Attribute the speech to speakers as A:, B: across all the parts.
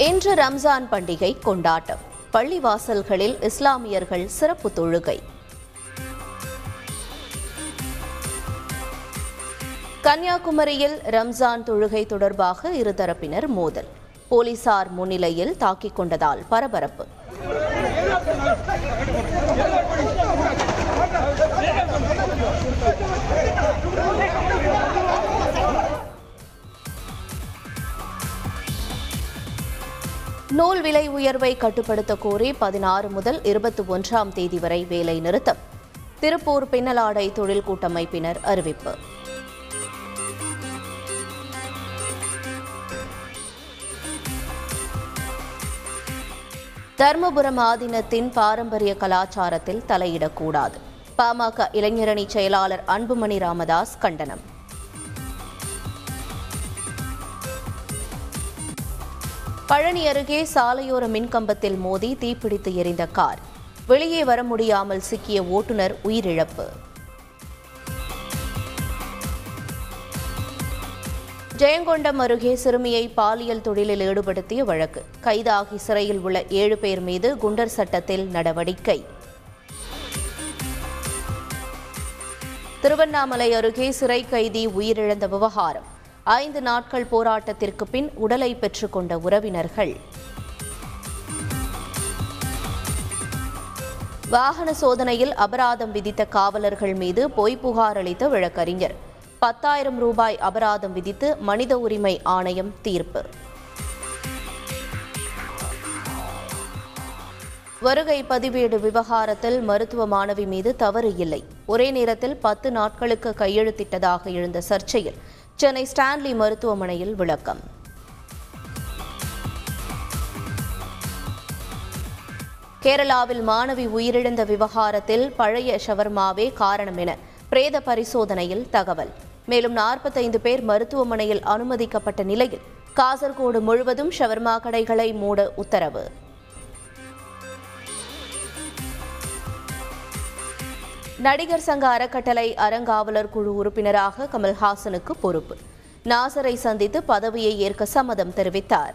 A: இன்று ரம்ஜான் பண்டிகை கொண்டாட்டம். பள்ளிவாசல்களில் இஸ்லாமியர்கள் சிறப்பு தொழுகை. கன்னியாகுமரியில் ரம்ஜான் தொழுகை தொடர்பாக இருதரப்பினர் மோதல். போலீசார் முன்னிலையில் தாக்கிக் கொண்டதால் பரபரப்பு. நூல் விலை உயர்வை கட்டுப்படுத்த கோரி பதினாறு முதல் இருபத்தி ஒன்றாம் தேதி வரை வேலை நிறுத்தம். திருப்பூர் பின்னலாடை தொழில் கூட்டமைப்பினர் அறிவிப்பு. தர்மபுரம் ஆதீனத்தின் பாரம்பரிய கலாச்சாரத்தில் தலையிடக்கூடாது. பாமக இளைஞரணி செயலாளர் அன்புமணி ராமதாஸ் கண்டனம். பழனி அருகே சாலையோர மின்கம்பத்தில் மோதி தீப்பிடித்து எரிந்த கார். வெளியே வர முடியாமல் சிக்கிய ஓட்டுநர் உயிரிழப்பு. ஜெயங்கொண்டம் அருகே சிறுமியை பாலியல் தொழிலில் ஈடுபடுத்திய வழக்கு. கைதாகி சிறையில் உள்ள ஏழு பேர் மீது குண்டர் சட்டத்தில் நடவடிக்கை. திருவண்ணாமலை அருகே சிறை கைதி உயிரிழந்த விவகாரம். ஐந்து நாட்கள் போராட்டத்திற்கு பின் உடலை பெற்றுக்கொண்ட உறவினர்கள். வாகன சோதனையில் அபராதம் விதித்த காவலர்கள் மீது பொய் புகார் அளித்த வழக்கறிஞர். பத்தாயிரம் ரூபாய் அபராதம் விதித்து மனித உரிமை ஆணையம் தீர்ப்பு. வருகை பதிவேடு விவகாரத்தில் மருத்துவ மாணவி மீது தவறு இல்லை. ஒரே நேரத்தில் பத்து நாட்களுக்கு கையெழுத்திட்டதாக எழுந்த சர்ச்சையில் சென்னை ஸ்டான்லி மருத்துவமனையில் விளக்கம். கேரளாவில் மாணவி உயிரிழந்த விவகாரத்தில் பழைய ஷவர்மாவே காரணம் என பிரேத பரிசோதனையில் தகவல். மேலும் நாற்பத்தைந்து பேர் மருத்துவமனையில் அனுமதிக்கப்பட்ட நிலையில் காசர்கோடு முழுவதும் ஷவர்மா கடைகளை மூட உத்தரவு. நடிகர் சங்க அறக்கட்டளை அறங்காவலர் குழு உறுப்பினராக கமல்ஹாசனுக்கு பொறுப்பு. நாசரை சந்தித்து பதவியை ஏற்க சம்மதம் தெரிவித்தார்.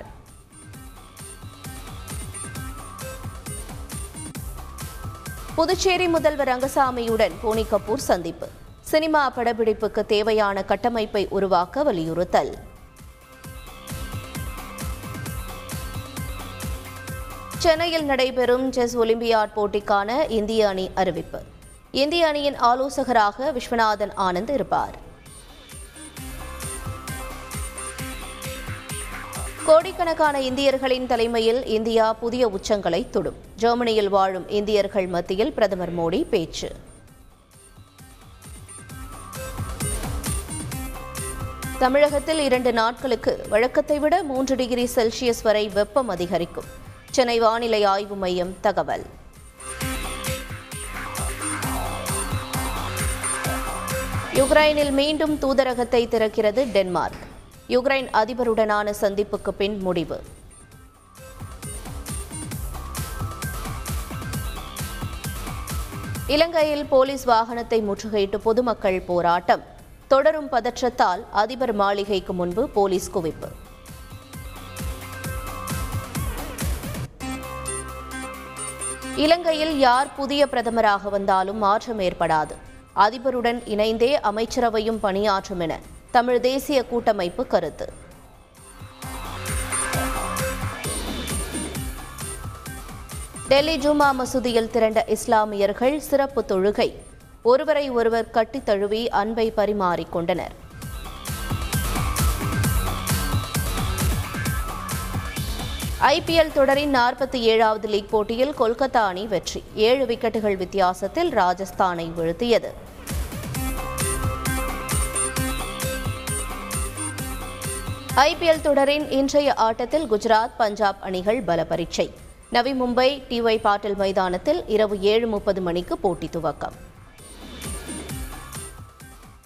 A: புதுச்சேரி முதல்வர் ரங்கசாமியுடன் போனி கபூர் சந்திப்பு. சினிமா படப்பிடிப்புக்கு தேவையான கட்டமைப்பை உருவாக்க வலியுறுத்தல். சென்னையில் நடைபெறும் செஸ் ஒலிம்பியாட் போட்டிக்கான இந்திய அணி அறிவிப்பு. இந்திய அணியின் ஆலோசகராக விஸ்வநாதன் ஆனந்த் இருப்பார். கோடிக்கணக்கான இந்தியர்களின் தலைமையில் இந்தியா புதிய உச்சங்களை தொடும். ஜெர்மனியில் வாழும் இந்தியர்கள் மத்தியில் பிரதமர் மோடி பேச்சு. தமிழகத்தில் இரண்டு நாட்களுக்கு வழக்கத்தை விட மூன்று டிகிரி செல்சியஸ் வரை வெப்பம் அதிகரிக்கும். சென்னை வானிலை ஆய்வு மையம் தகவல். யுக்ரைனில் மீண்டும் தூதரகத்தை திறக்கிறது டென்மார்க். யுக்ரைன் அதிபருடனான சந்திப்புக்கு பின் முடிவு. இலங்கையில் போலீஸ் வாகனத்தை முற்றுகையிட்டு பொதுமக்கள் போராட்டம். தொடரும் பதற்றத்தால் அதிபர் மாளிகைக்கு முன்பு போலீஸ் குவிப்பு. இலங்கையில் யார் புதிய பிரதமராக வந்தாலும் மாற்றம் ஏற்படாது. அதிபருடன் இணைந்தே அமைச்சரவையும் பணியாற்றும் என தமிழ் தேசிய கூட்டமைப்பு கருத்து. டெல்லி ஜுமா மசூதியில் திரண்ட இஸ்லாமியர்கள் சிறப்பு தொழுகை. ஒருவரை ஒருவர் கட்டித் தழுவி அன்பை பரிமாறிக்கொண்டனர் ஐபிஎல் தொடரின் நாற்பத்தி ஏழாவது லீக் போட்டியில் கொல்கத்தா அணி வெற்றி. ஏழு விக்கெட்டுகள் வித்தியாசத்தில் ராஜஸ்தானை வீழ்த்தியது. ஐபிஎல் தொடரின் இன்றைய ஆட்டத்தில் குஜராத் பஞ்சாப் அணிகள் பல பரீட்சை. நவி மும்பை டிஒய் பாட்டில் மைதானத்தில் இரவு ஏழு முப்பது மணிக்கு போட்டி துவக்கம்.